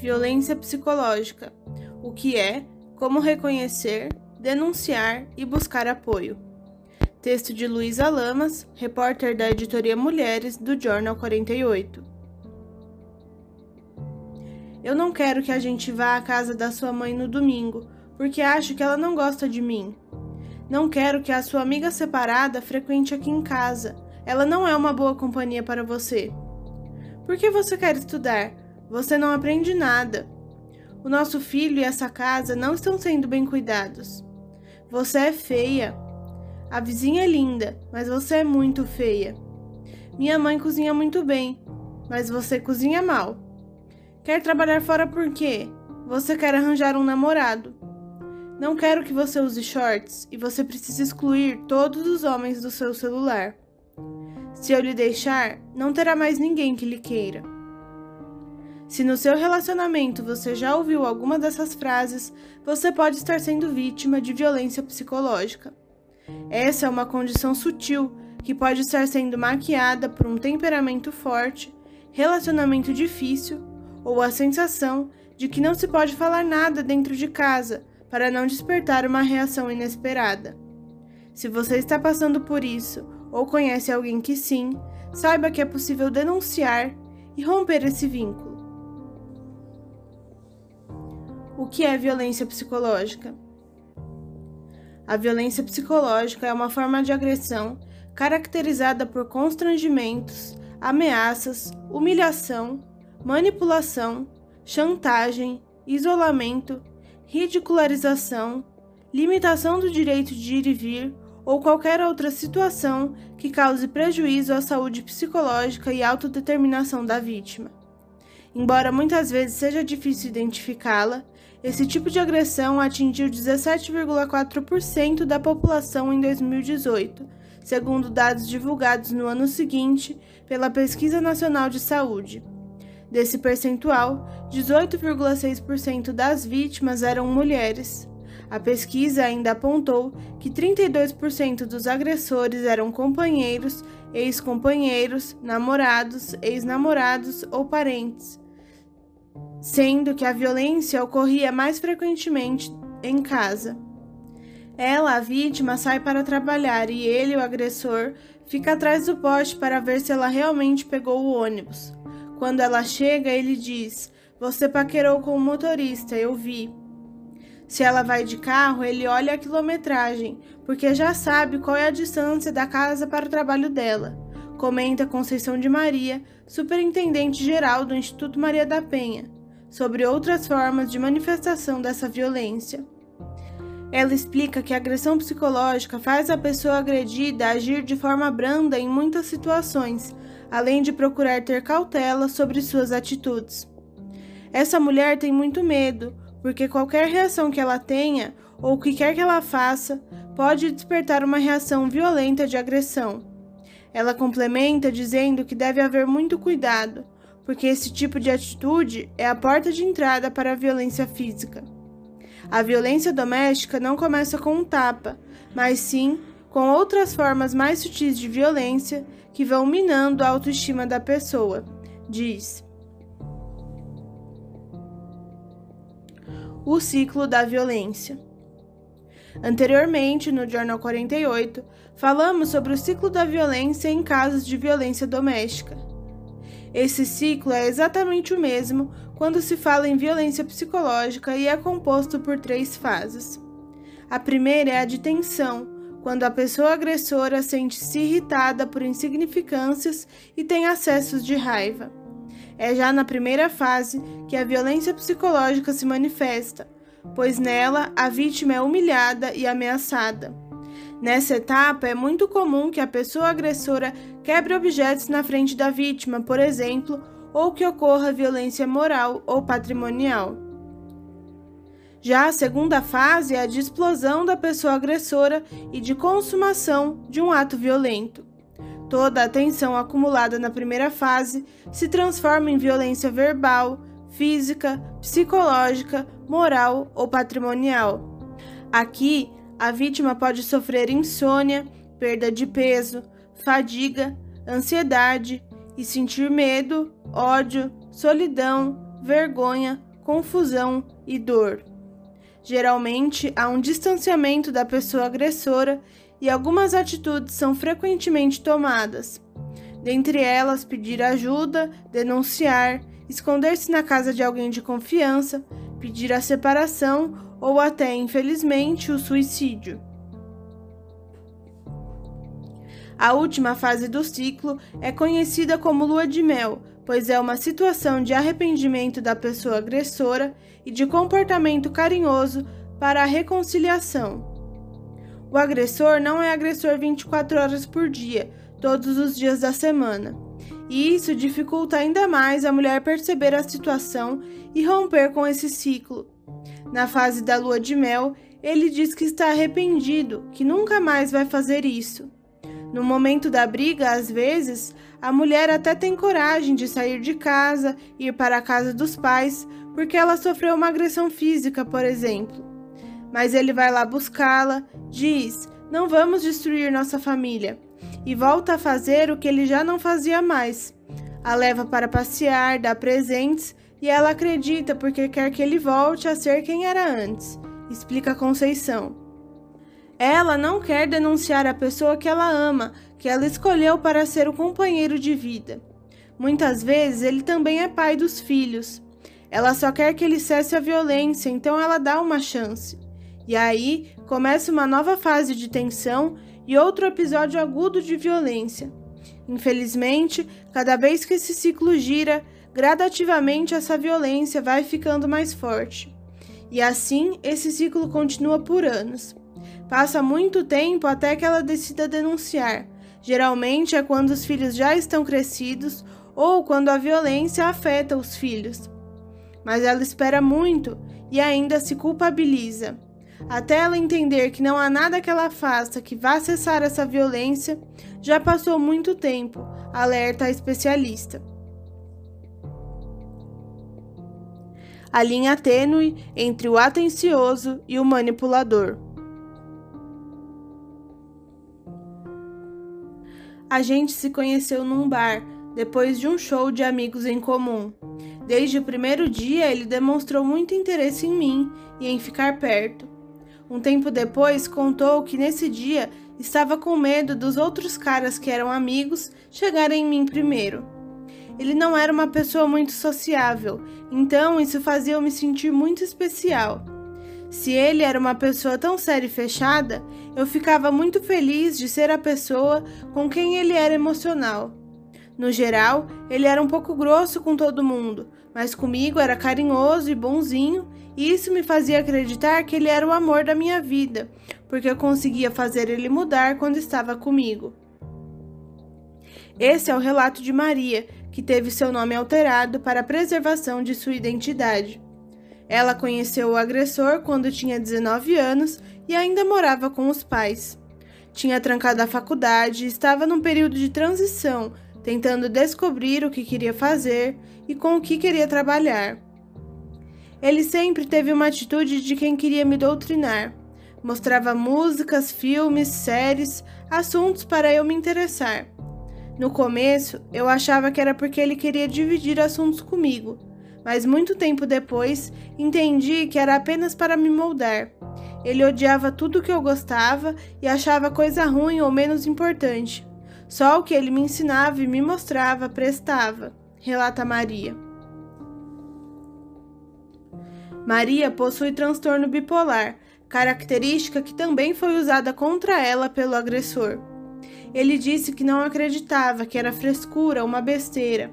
Violência psicológica. O que é, como reconhecer, denunciar e buscar apoio. Texto de Luísa Lamas, repórter da editoria Mulheres do Jornal 48. Eu não quero que a gente vá à casa da sua mãe no domingo, porque acho que ela não gosta de mim. Não quero que a sua amiga separada frequente aqui em casa. Ela não é uma boa companhia para você. Por que você quer estudar? Você não aprende nada. O nosso filho e essa casa não estão sendo bem cuidados. Você é feia. A vizinha é linda, mas você é muito feia. Minha mãe cozinha muito bem, mas você cozinha mal. Quer trabalhar fora por quê? Você quer arranjar um namorado. Não quero que você use shorts e você precisa excluir todos os homens do seu celular. Se eu lhe deixar, não terá mais ninguém que lhe queira. Se no seu relacionamento você já ouviu alguma dessas frases, você pode estar sendo vítima de violência psicológica. Essa é uma condição sutil que pode estar sendo maquiada por um temperamento forte, relacionamento difícil ou a sensação de que não se pode falar nada dentro de casa para não despertar uma reação inesperada. Se você está passando por isso ou conhece alguém que sim, saiba que é possível denunciar e romper esse vínculo. O que é violência psicológica? A violência psicológica é uma forma de agressão caracterizada por constrangimentos, ameaças, humilhação, manipulação, chantagem, isolamento, ridicularização, limitação do direito de ir e vir ou qualquer outra situação que cause prejuízo à saúde psicológica e autodeterminação da vítima. Embora muitas vezes seja difícil identificá-la, esse tipo de agressão atingiu 17,4% da população em 2018, segundo dados divulgados no ano seguinte pela Pesquisa Nacional de Saúde. Desse percentual, 18,6% das vítimas eram mulheres. A pesquisa ainda apontou que 32% dos agressores eram companheiros, ex-companheiros, namorados, ex-namorados ou parentes, sendo que a violência ocorria mais frequentemente em casa. Ela, a vítima, sai para trabalhar e ele, o agressor, fica atrás do poste para ver se ela realmente pegou o ônibus. Quando ela chega, ele diz: Você paquerou com o motorista, eu vi. Se ela vai de carro, ele olha a quilometragem, porque já sabe qual é a distância da casa para o trabalho dela, comenta Conceição de Maria, superintendente geral do Instituto Maria da Penha, sobre outras formas de manifestação dessa violência. Ela explica que a agressão psicológica faz a pessoa agredida agir de forma branda em muitas situações, além de procurar ter cautela sobre suas atitudes. Essa mulher tem muito medo, porque qualquer reação que ela tenha ou o que quer que ela faça pode despertar uma reação violenta de agressão. Ela complementa dizendo que deve haver muito cuidado, porque esse tipo de atitude é a porta de entrada para a violência física. A violência doméstica não começa com um tapa, mas sim com outras formas mais sutis de violência que vão minando a autoestima da pessoa, diz. o ciclo da violência. Anteriormente, no Jornal 48, falamos sobre o ciclo da violência em casos de violência doméstica. Esse ciclo é exatamente o mesmo quando se fala em violência psicológica e é composto por três fases. A primeira é a de tensão, quando a pessoa agressora sente-se irritada por insignificâncias e tem acessos de raiva. É já na primeira fase que a violência psicológica se manifesta, pois nela a vítima é humilhada e ameaçada. Nessa etapa, é muito comum que a pessoa agressora quebre objetos na frente da vítima, por exemplo, ou que ocorra violência moral ou patrimonial. Já a segunda fase é a de explosão da pessoa agressora e de consumação de um ato violento. Toda a tensão acumulada na primeira fase se transforma em violência verbal, física, psicológica, moral ou patrimonial. Aqui, a vítima pode sofrer insônia, perda de peso, fadiga, ansiedade e sentir medo, ódio, solidão, vergonha, confusão e dor. Geralmente há um distanciamento da pessoa agressora e algumas atitudes são frequentemente tomadas. Dentre elas, pedir ajuda, denunciar, esconder-se na casa de alguém de confiança, pedir a separação ou até, infelizmente, o suicídio. A última fase do ciclo é conhecida como lua de mel, pois é uma situação de arrependimento da pessoa agressora e de comportamento carinhoso para a reconciliação. O agressor não é agressor 24 horas por dia, todos os dias da semana. E isso dificulta ainda mais a mulher perceber a situação e romper com esse ciclo. Na fase da lua de mel, ele diz que está arrependido, que nunca mais vai fazer isso. No momento da briga, às vezes, a mulher até tem coragem de sair de casa, ir para a casa dos pais, porque ela sofreu uma agressão física, por exemplo. Mas ele vai lá buscá-la, diz: Não vamos destruir nossa família e volta a fazer o que ele já não fazia mais. A leva para passear, dá presentes e ela acredita porque quer que ele volte a ser quem era antes, explica Conceição. Ela não quer denunciar a pessoa que ela ama, que ela escolheu para ser o companheiro de vida. Muitas vezes ele também é pai dos filhos. Ela só quer que ele cesse a violência, então ela dá uma chance. E aí começa uma nova fase de tensão e outro episódio agudo de violência. Infelizmente, cada vez que esse ciclo gira, gradativamente essa violência vai ficando mais forte. E assim, esse ciclo continua por anos. Passa muito tempo até que ela decida denunciar. Geralmente é quando os filhos já estão crescidos ou quando a violência afeta os filhos. Mas ela espera muito e ainda se culpabiliza. Até ela entender que não há nada que ela faça que vá cessar essa violência, já passou muito tempo, alerta a especialista. A linha tênue entre o atencioso e o manipulador. A gente se conheceu num bar, depois de um show de amigos em comum. Desde o primeiro dia, ele demonstrou muito interesse em mim e em ficar perto. Um tempo depois, contou que nesse dia estava com medo dos outros caras que eram amigos chegarem em mim primeiro. Ele não era uma pessoa muito sociável, então isso fazia eu me sentir muito especial. Se ele era uma pessoa tão séria e fechada, eu ficava muito feliz de ser a pessoa com quem ele era emocional. No geral, ele era um pouco grosso com todo mundo, mas comigo era carinhoso e bonzinho, e isso me fazia acreditar que ele era o amor da minha vida, porque eu conseguia fazer ele mudar quando estava comigo. Esse é o relato de Maria, que teve seu nome alterado para a preservação de sua identidade. Ela conheceu o agressor quando tinha 19 anos e ainda morava com os pais. Tinha trancado a faculdade e estava num período de transição tentando descobrir o que queria fazer e com o que queria trabalhar. Ele sempre teve uma atitude de quem queria me doutrinar. Mostrava músicas, filmes, séries, assuntos para eu me interessar. No começo, eu achava que era porque ele queria dividir assuntos comigo, mas muito tempo depois entendi que era apenas para me moldar. Ele odiava tudo que eu gostava e achava coisa ruim ou menos importante. Só o que ele me ensinava e me mostrava prestava, relata Maria. Maria possui transtorno bipolar, característica que também foi usada contra ela pelo agressor. Ele disse que não acreditava, que era frescura, uma besteira.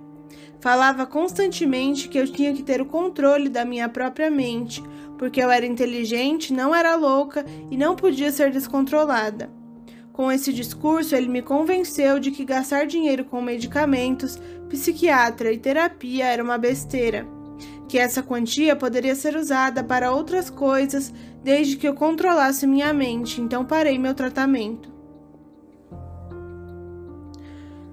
Falava constantemente que eu tinha que ter o controle da minha própria mente, porque eu era inteligente, não era louca e não podia ser descontrolada. Com esse discurso, ele me convenceu de que gastar dinheiro com medicamentos, psiquiatra e terapia era uma besteira, que essa quantia poderia ser usada para outras coisas desde que eu controlasse minha mente, então parei meu tratamento.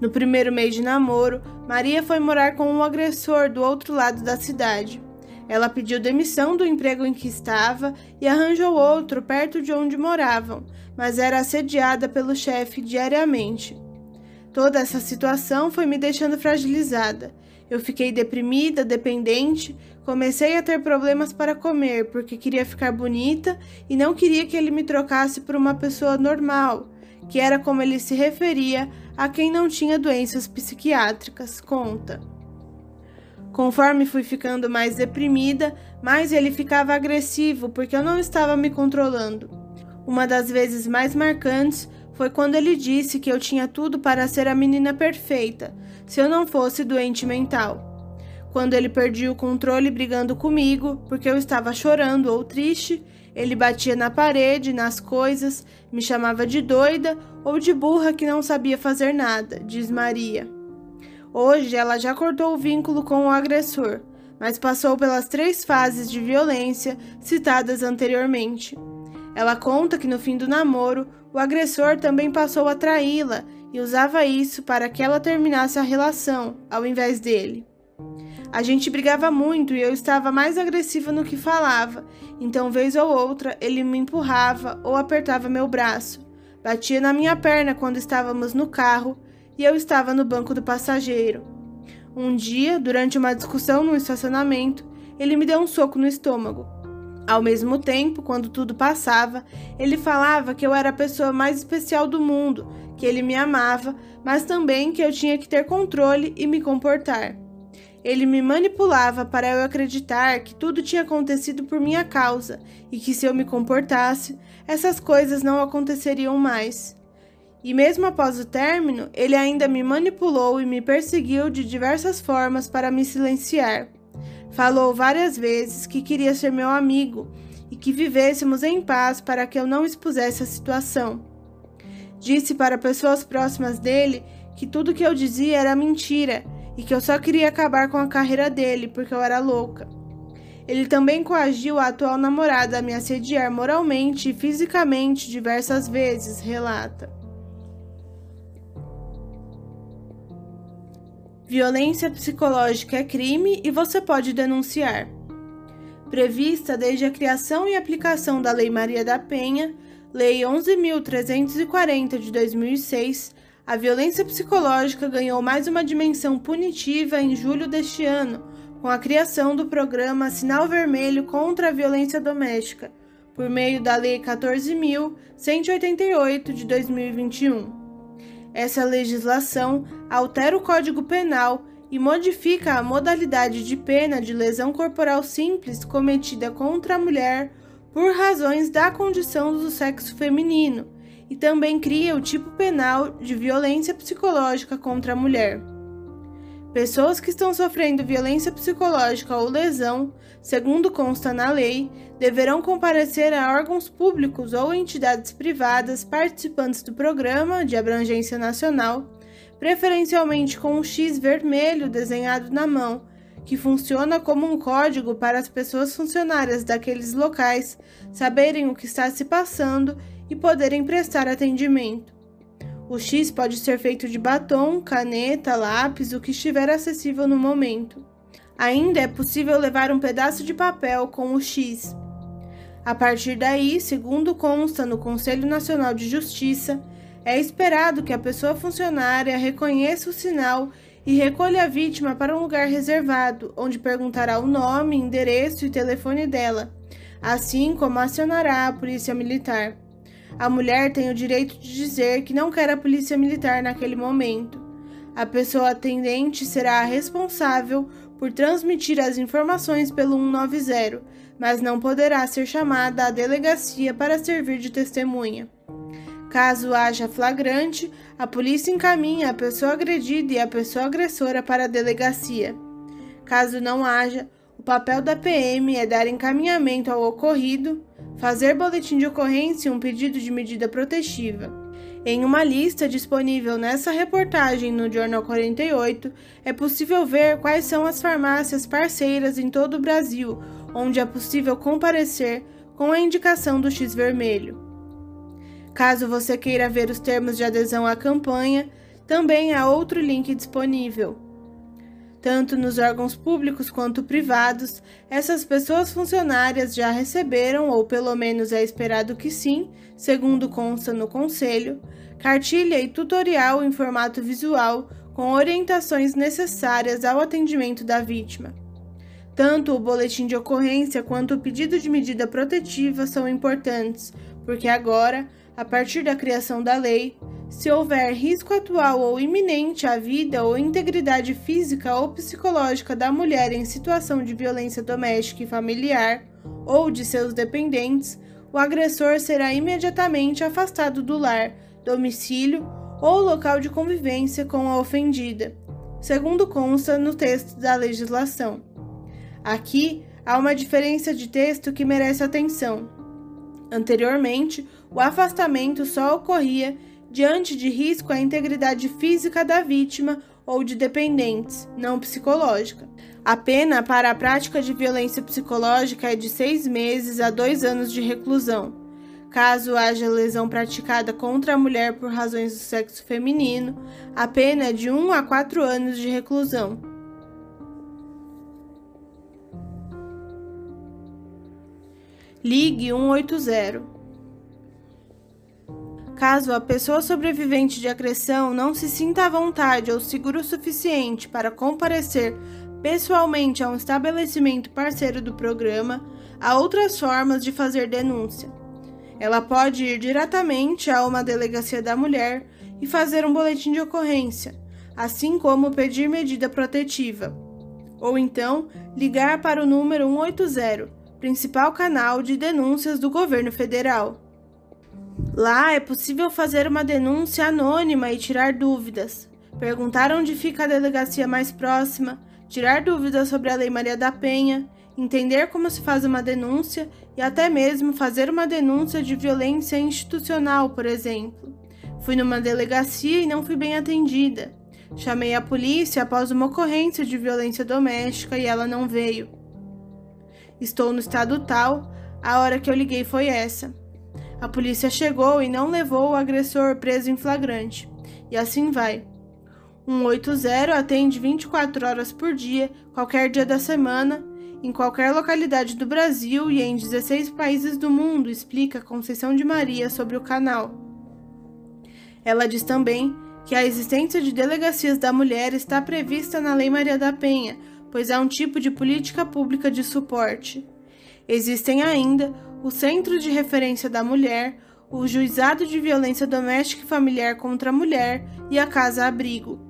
No primeiro mês de namoro, Maria foi morar com um agressor do outro lado da cidade. Ela pediu demissão do emprego em que estava e arranjou outro perto de onde moravam, mas era assediada pelo chefe diariamente. Toda essa situação foi me deixando fragilizada. Eu fiquei deprimida, dependente, comecei a ter problemas para comer porque queria ficar bonita e não queria que ele me trocasse por uma pessoa normal, que era como ele se referia a quem não tinha doenças psiquiátricas. Conta. Conforme fui ficando mais deprimida, mais ele ficava agressivo porque eu não estava me controlando. Uma das vezes mais marcantes foi quando ele disse que eu tinha tudo para ser a menina perfeita, se eu não fosse doente mental. Quando ele perdia o controle brigando comigo, porque eu estava chorando ou triste, ele batia na parede, nas coisas, me chamava de doida ou de burra que não sabia fazer nada, diz Maria. Hoje ela já cortou o vínculo com o agressor, mas passou pelas três fases de violência citadas anteriormente. Ela conta que no fim do namoro, o agressor também passou a traí-la e usava isso para que ela terminasse a relação, ao invés dele. A gente brigava muito e eu estava mais agressiva no que falava, então, vez ou outra, ele me empurrava ou apertava meu braço, batia na minha perna quando estávamos no carro e eu estava no banco do passageiro. Um dia, durante uma discussão no estacionamento, ele me deu um soco no estômago. Ao mesmo tempo, quando tudo passava, ele falava que eu era a pessoa mais especial do mundo, que ele me amava, mas também que eu tinha que ter controle e me comportar. Ele me manipulava para eu acreditar que tudo tinha acontecido por minha causa e que se eu me comportasse, essas coisas não aconteceriam mais. E mesmo após o término, ele ainda me manipulou e me perseguiu de diversas formas para me silenciar. Falou várias vezes que queria ser meu amigo e que vivêssemos em paz para que eu não expusesse a situação. Disse para pessoas próximas dele que tudo que eu dizia era mentira e que eu só queria acabar com a carreira dele porque eu era louca. Ele também coagiu a atual namorada a me assediar moralmente e fisicamente diversas vezes, relata. Violência psicológica é crime e você pode denunciar. Prevista desde a criação e aplicação da Lei Maria da Penha, Lei 11.340 de 2006, a violência psicológica ganhou mais uma dimensão punitiva em julho deste ano, com a criação do programa Sinal Vermelho contra a Violência Doméstica, por meio da Lei 14.188 de 2021. Essa legislação altera o Código Penal e modifica a modalidade de pena de lesão corporal simples cometida contra a mulher por razões da condição do sexo feminino e também cria o tipo penal de violência psicológica contra a mulher. Pessoas que estão sofrendo violência psicológica ou lesão, segundo consta na lei, deverão comparecer a órgãos públicos ou entidades privadas participantes do programa de abrangência nacional, preferencialmente com um X vermelho desenhado na mão, que funciona como um código para as pessoas funcionárias daqueles locais saberem o que está se passando e poderem prestar atendimento. O X pode ser feito de batom, caneta, lápis, o que estiver acessível no momento. Ainda é possível levar um pedaço de papel com o X. A partir daí, segundo consta no Conselho Nacional de Justiça, é esperado que a pessoa funcionária reconheça o sinal e recolha a vítima para um lugar reservado, onde perguntará o nome, endereço e telefone dela, assim como acionará a Polícia Militar. A mulher tem o direito de dizer que não quer a polícia militar naquele momento. A pessoa atendente será a responsável por transmitir as informações pelo 190, mas não poderá ser chamada à delegacia para servir de testemunha. Caso haja flagrante, a polícia encaminha a pessoa agredida e a pessoa agressora para a delegacia. Caso não haja, o papel da PM é dar encaminhamento ao ocorrido, fazer boletim de ocorrência e um pedido de medida protetiva. Em uma lista disponível nessa reportagem no Jornal 48, é possível ver quais são as farmácias parceiras em todo o Brasil, onde é possível comparecer com a indicação do X vermelho. Caso você queira ver os termos de adesão à campanha, também há outro link disponível Tanto nos órgãos públicos quanto privados, essas pessoas funcionárias já receberam, ou pelo menos é esperado que sim, segundo consta no Conselho, cartilha e tutorial em formato visual com orientações necessárias ao atendimento da vítima. Tanto o boletim de ocorrência quanto o pedido de medida protetiva são importantes, porque agora, a partir da criação da lei, se houver risco atual ou iminente à vida ou integridade física ou psicológica da mulher em situação de violência doméstica e familiar ou de seus dependentes, o agressor será imediatamente afastado do lar, domicílio ou local de convivência com a ofendida, segundo consta no texto da legislação. Aqui há uma diferença de texto que merece atenção. Anteriormente, o afastamento só ocorria diante de risco à integridade física da vítima ou de dependentes, não psicológica. A pena para a prática de violência psicológica é de seis meses a dois anos de reclusão. Caso haja lesão praticada contra a mulher por razões do sexo feminino, a pena é de um a quatro anos de reclusão. Ligue 180. Caso a pessoa sobrevivente de agressão não se sinta à vontade ou seguro o suficiente para comparecer pessoalmente a um estabelecimento parceiro do programa, há outras formas de fazer denúncia. Ela pode ir diretamente a uma delegacia da mulher e fazer um boletim de ocorrência, assim como pedir medida protetiva. Ou então, ligar para o número 180, principal canal de denúncias do governo federal. Lá é possível fazer uma denúncia anônima e tirar dúvidas. Perguntar onde fica a delegacia mais próxima, tirar dúvidas sobre a Lei Maria da Penha, entender como se faz uma denúncia e até mesmo fazer uma denúncia de violência institucional, por exemplo. Fui numa delegacia e não fui bem atendida. Chamei a polícia após uma ocorrência de violência doméstica e ela não veio. Estou no estado tal, a hora que eu liguei foi essa. A polícia chegou e não levou o agressor preso em flagrante. E assim vai. 180 atende 24 horas por dia, qualquer dia da semana, em qualquer localidade do Brasil e em 16 países do mundo, explica Conceição de Maria sobre o canal. Ela diz também que a existência de delegacias da mulher está prevista na Lei Maria da Penha, pois é um tipo de política pública de suporte. Existem ainda o Centro de Referência da Mulher, o Juizado de Violência Doméstica e Familiar contra a Mulher e a Casa Abrigo.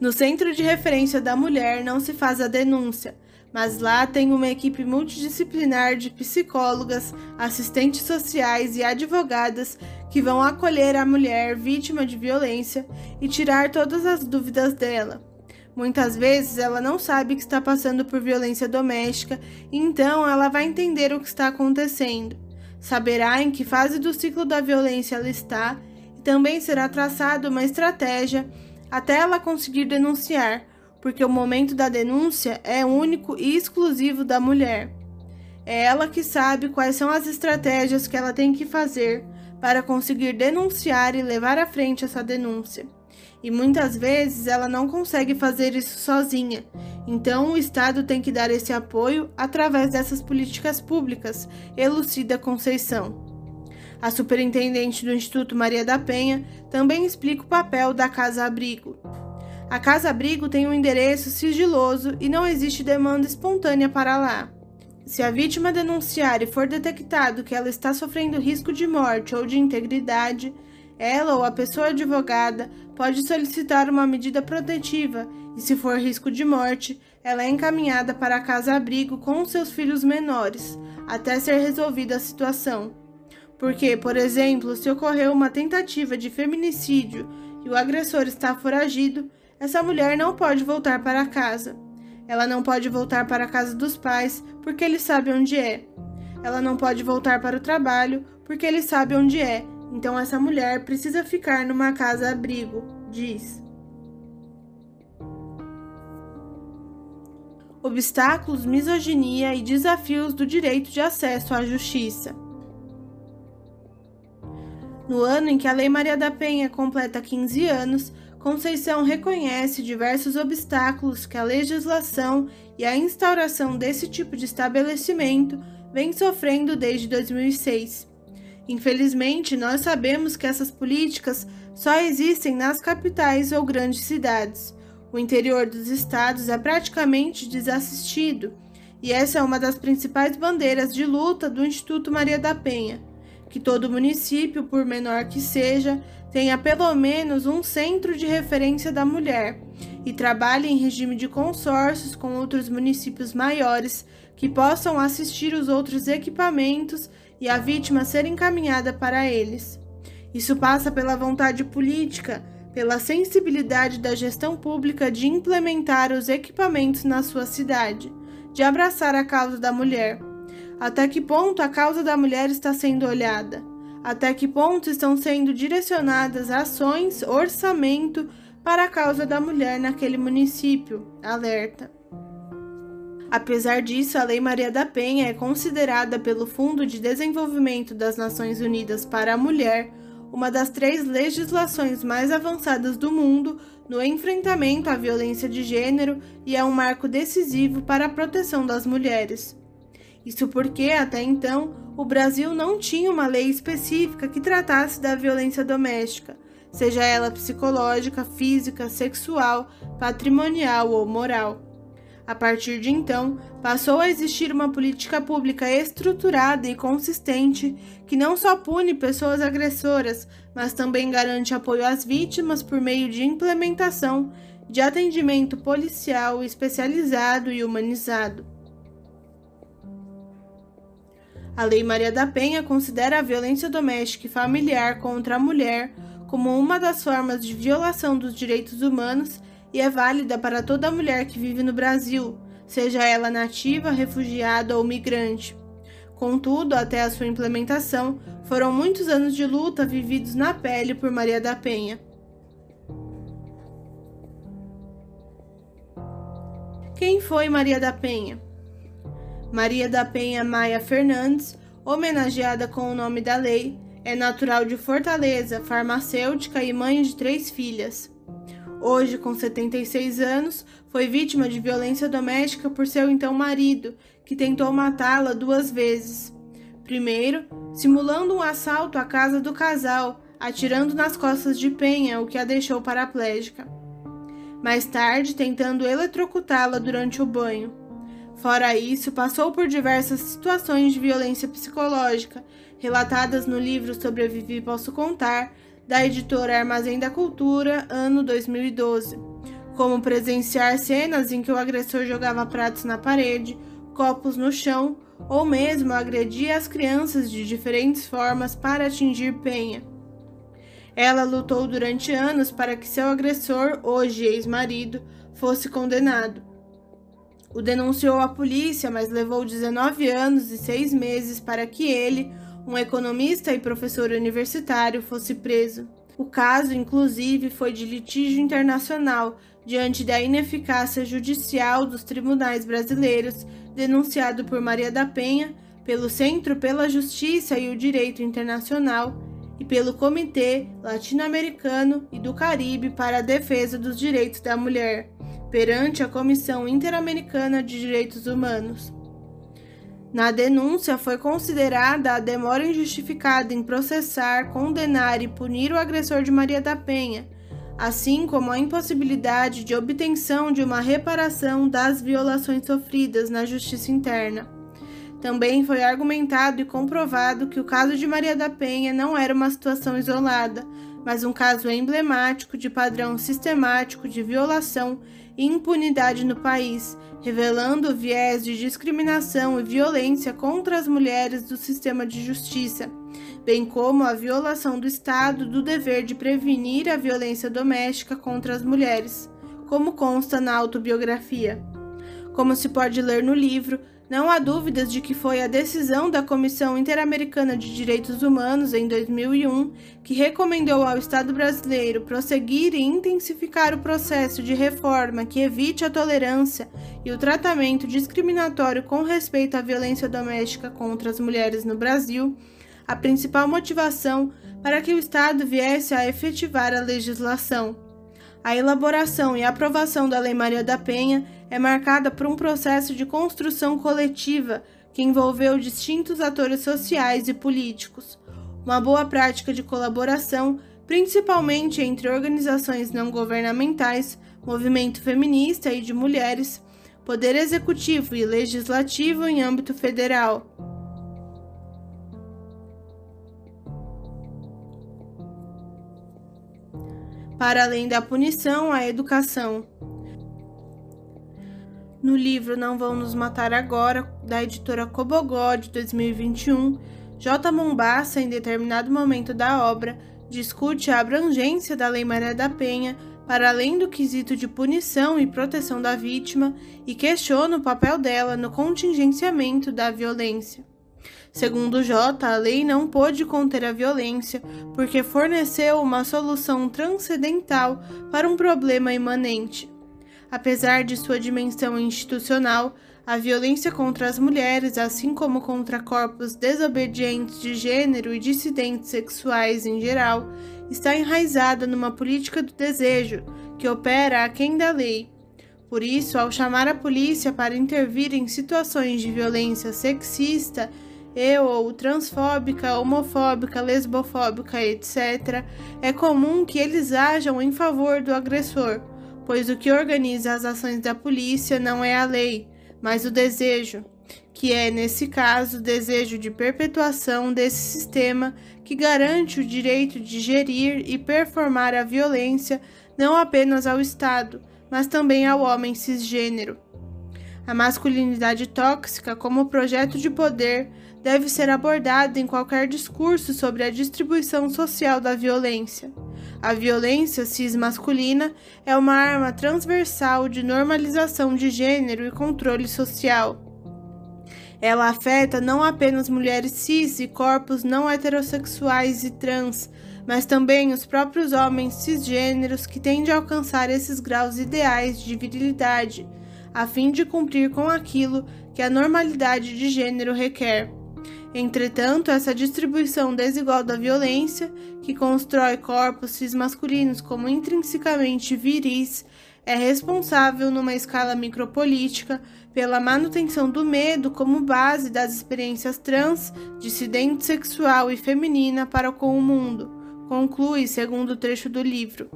No Centro de Referência da Mulher não se faz a denúncia, mas lá tem uma equipe multidisciplinar de psicólogas, assistentes sociais e advogadas que vão acolher a mulher vítima de violência e tirar todas as dúvidas dela. Muitas vezes ela não sabe que está passando por violência doméstica, então ela vai entender o que está acontecendo. Saberá em que fase do ciclo da violência ela está e também será traçada uma estratégia até ela conseguir denunciar, porque o momento da denúncia é único e exclusivo da mulher. É ela que sabe quais são as estratégias que ela tem que fazer para conseguir denunciar e levar à frente essa denúncia e muitas vezes ela não consegue fazer isso sozinha. Então o Estado tem que dar esse apoio através dessas políticas públicas, elucida Conceição. A superintendente do Instituto Maria da Penha também explica o papel da Casa Abrigo. A Casa Abrigo tem um endereço sigiloso e não existe demanda espontânea para lá. Se a vítima denunciar e for detectado que ela está sofrendo risco de morte ou de integridade, ela ou a pessoa advogada pode solicitar uma medida protetiva e, se for risco de morte, ela é encaminhada para a casa-abrigo com seus filhos menores, até ser resolvida a situação. Porque, por exemplo, se ocorreu uma tentativa de feminicídio e o agressor está foragido, essa mulher não pode voltar para casa. Ela não pode voltar para a casa dos pais porque ele sabe onde é. Ela não pode voltar para o trabalho porque ele sabe onde é então essa mulher precisa ficar numa casa-abrigo, diz. Obstáculos, misoginia e desafios do direito de acesso à justiça. No ano em que a Lei Maria da Penha completa 15 anos, Conceição reconhece diversos obstáculos que a legislação e a instauração desse tipo de estabelecimento vem sofrendo desde 2006. Infelizmente, nós sabemos que essas políticas só existem nas capitais ou grandes cidades. O interior dos estados é praticamente desassistido, e essa é uma das principais bandeiras de luta do Instituto Maria da Penha, que todo município, por menor que seja, tenha pelo menos um centro de referência da mulher e trabalhe em regime de consórcios com outros municípios maiores que possam assistir os outros equipamentos e a vítima ser encaminhada para eles. Isso passa pela vontade política, pela sensibilidade da gestão pública de implementar os equipamentos na sua cidade, de abraçar a causa da mulher. Até que ponto a causa da mulher está sendo olhada? Até que ponto estão sendo direcionadas ações, orçamento para a causa da mulher naquele município? Alerta. Apesar disso, a Lei Maria da Penha é considerada pelo Fundo de Desenvolvimento das Nações Unidas para a Mulher uma das três legislações mais avançadas do mundo no enfrentamento à violência de gênero e é um marco decisivo para a proteção das mulheres. Isso porque, até então, o Brasil não tinha uma lei específica que tratasse da violência doméstica, seja ela psicológica, física, sexual, patrimonial ou moral. A partir de então, passou a existir uma política pública estruturada e consistente que não só pune pessoas agressoras, mas também garante apoio às vítimas por meio de implementação de atendimento policial especializado e humanizado. A Lei Maria da Penha considera a violência doméstica e familiar contra a mulher como uma das formas de violação dos direitos humanos e é válida para toda mulher que vive no Brasil, seja ela nativa, refugiada ou migrante. Contudo, até a sua implementação, foram muitos anos de luta vividos na pele por Maria da Penha. Quem foi Maria da Penha? Maria da Penha Maia Fernandes, homenageada com o nome da lei, é natural de Fortaleza, farmacêutica e mãe de três filhas. Hoje, com 76 anos, foi vítima de violência doméstica por seu então marido, que tentou matá-la duas vezes. Primeiro, simulando um assalto à casa do casal, atirando nas costas de Penha, o que a deixou paraplégica. Mais tarde, tentando eletrocutá-la durante o banho. Fora isso, passou por diversas situações de violência psicológica, relatadas no livro Sobrevivi Posso Contar, da editora Armazém da Cultura, ano 2012, como presenciar cenas em que o agressor jogava pratos na parede, copos no chão ou mesmo agredia as crianças de diferentes formas para atingir Penha. Ela lutou durante anos para que seu agressor, hoje ex-marido, fosse condenado. O denunciou à polícia, mas levou 19 anos e 6 meses para que ele, um economista e professor universitário, fosse preso. O caso, inclusive, foi de litígio internacional diante da ineficácia judicial dos tribunais brasileiros, denunciado por Maria da Penha, pelo Centro pela Justiça e o Direito Internacional e pelo Comitê Latino-Americano e do Caribe para a Defesa dos Direitos da Mulher, perante a Comissão Interamericana de Direitos Humanos. Na denúncia, foi considerada a demora injustificada em processar, condenar e punir o agressor de Maria da Penha, assim como a impossibilidade de obtenção de uma reparação das violações sofridas na justiça interna. Também foi argumentado e comprovado que o caso de Maria da Penha não era uma situação isolada, mas um caso emblemático de padrão sistemático de violação e impunidade no país, revelando viés de discriminação e violência contra as mulheres do sistema de justiça, bem como a violação do Estado do dever de prevenir a violência doméstica contra as mulheres, como consta na autobiografia. Como se pode ler no livro, não há dúvidas de que foi a decisão da Comissão Interamericana de Direitos Humanos em 2001 que recomendou ao Estado brasileiro prosseguir e intensificar o processo de reforma que evite a tolerância e o tratamento discriminatório com respeito à violência doméstica contra as mulheres no Brasil, a principal motivação para que o Estado viesse a efetivar a legislação. A elaboração e aprovação da Lei Maria da Penha é marcada por um processo de construção coletiva que envolveu distintos atores sociais e políticos, uma boa prática de colaboração, principalmente entre organizações não governamentais, movimento feminista e de mulheres, poder executivo e legislativo em âmbito federal. Para além da punição, a educação. No livro Não Vão Nos Matar Agora, da editora Cobogó de 2021, J. Mombassa, em determinado momento da obra, discute a abrangência da Lei Maria da Penha para além do quesito de punição e proteção da vítima e questiona o papel dela no contingenciamento da violência. Segundo J, a lei não pôde conter a violência porque forneceu uma solução transcendental para um problema imanente. Apesar de sua dimensão institucional, a violência contra as mulheres, assim como contra corpos desobedientes de gênero e dissidentes sexuais em geral, está enraizada numa política do desejo que opera aquém da lei. Por isso, ao chamar a polícia para intervir em situações de violência sexista, e ou transfóbica, homofóbica, lesbofóbica, etc., é comum que eles ajam em favor do agressor, pois o que organiza as ações da polícia não é a lei, mas o desejo, que é, nesse caso, o desejo de perpetuação desse sistema que garante o direito de gerir e performar a violência não apenas ao Estado, mas também ao homem cisgênero. A masculinidade tóxica, como projeto de poder, deve ser abordada em qualquer discurso sobre a distribuição social da violência. A violência cis-masculina é uma arma transversal de normalização de gênero e controle social. Ela afeta não apenas mulheres cis e corpos não heterossexuais e trans, mas também os próprios homens cisgêneros que tendem a alcançar esses graus ideais de virilidade, a fim de cumprir com aquilo que a normalidade de gênero requer. Entretanto, essa distribuição desigual da violência, que constrói corpos cis-masculinos como intrinsecamente viris, é responsável, numa escala micropolítica, pela manutenção do medo como base das experiências trans, dissidente sexual e feminina para com o mundo, conclui segundo o trecho do livro.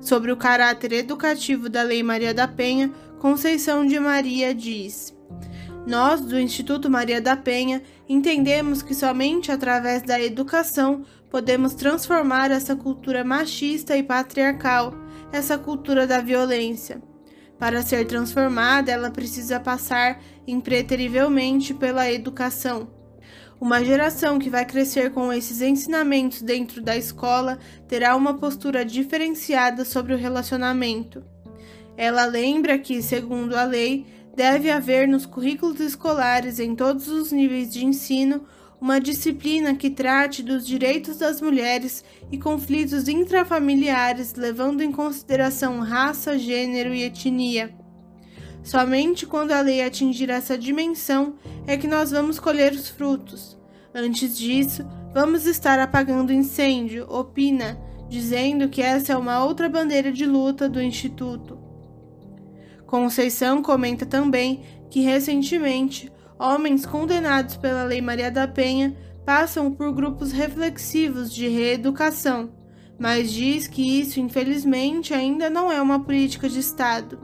Sobre o caráter educativo da Lei Maria da Penha, Conceição de Maria diz. Nós, do Instituto Maria da Penha, entendemos que somente através da educação podemos transformar essa cultura machista e patriarcal, essa cultura da violência. Para ser transformada, ela precisa passar impreterivelmente pela educação. Uma geração que vai crescer com esses ensinamentos dentro da escola terá uma postura diferenciada sobre o relacionamento. Ela lembra que, segundo a lei, deve haver nos currículos escolares em todos os níveis de ensino uma disciplina que trate dos direitos das mulheres e conflitos intrafamiliares, levando em consideração raça, gênero e etnia. Somente quando a lei atingir essa dimensão é que nós vamos colher os frutos. Antes disso, vamos estar apagando incêndio, opina, dizendo que essa é uma outra bandeira de luta do Instituto. Conceição comenta também que recentemente homens condenados pela Lei Maria da Penha passam por grupos reflexivos de reeducação, mas diz que isso, infelizmente, ainda não é uma política de Estado.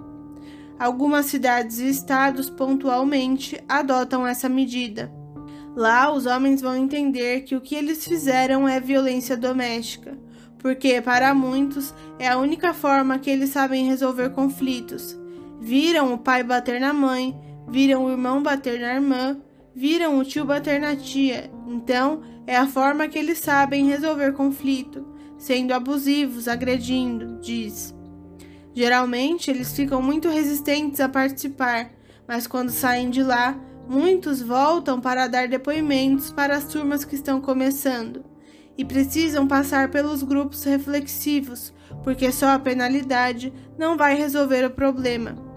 Algumas cidades e estados pontualmente adotam essa medida. Lá, os homens vão entender que o que eles fizeram é violência doméstica, porque para muitos é a única forma que eles sabem resolver conflitos Viram o pai bater na mãe, viram o irmão bater na irmã, viram o tio bater na tia. Então, é a forma que eles sabem resolver conflito, sendo abusivos, agredindo, diz. Geralmente, eles ficam muito resistentes a participar, mas quando saem de lá, muitos voltam para dar depoimentos para as turmas que estão começando e precisam passar pelos grupos reflexivos, porque só a penalidade não vai resolver o problema.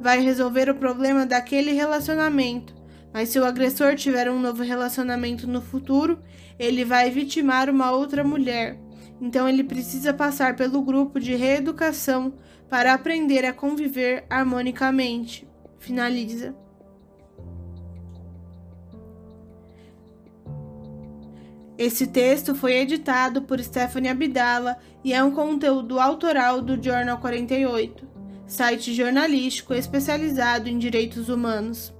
Vai resolver o problema daquele relacionamento, mas se o agressor tiver um novo relacionamento no futuro, ele vai vitimar uma outra mulher. Então ele precisa passar pelo grupo de reeducação para aprender a conviver harmonicamente. Finaliza. Esse texto foi editado por Stephanie Abdala e é um conteúdo autoral do Jornal 48, site jornalístico especializado em direitos humanos.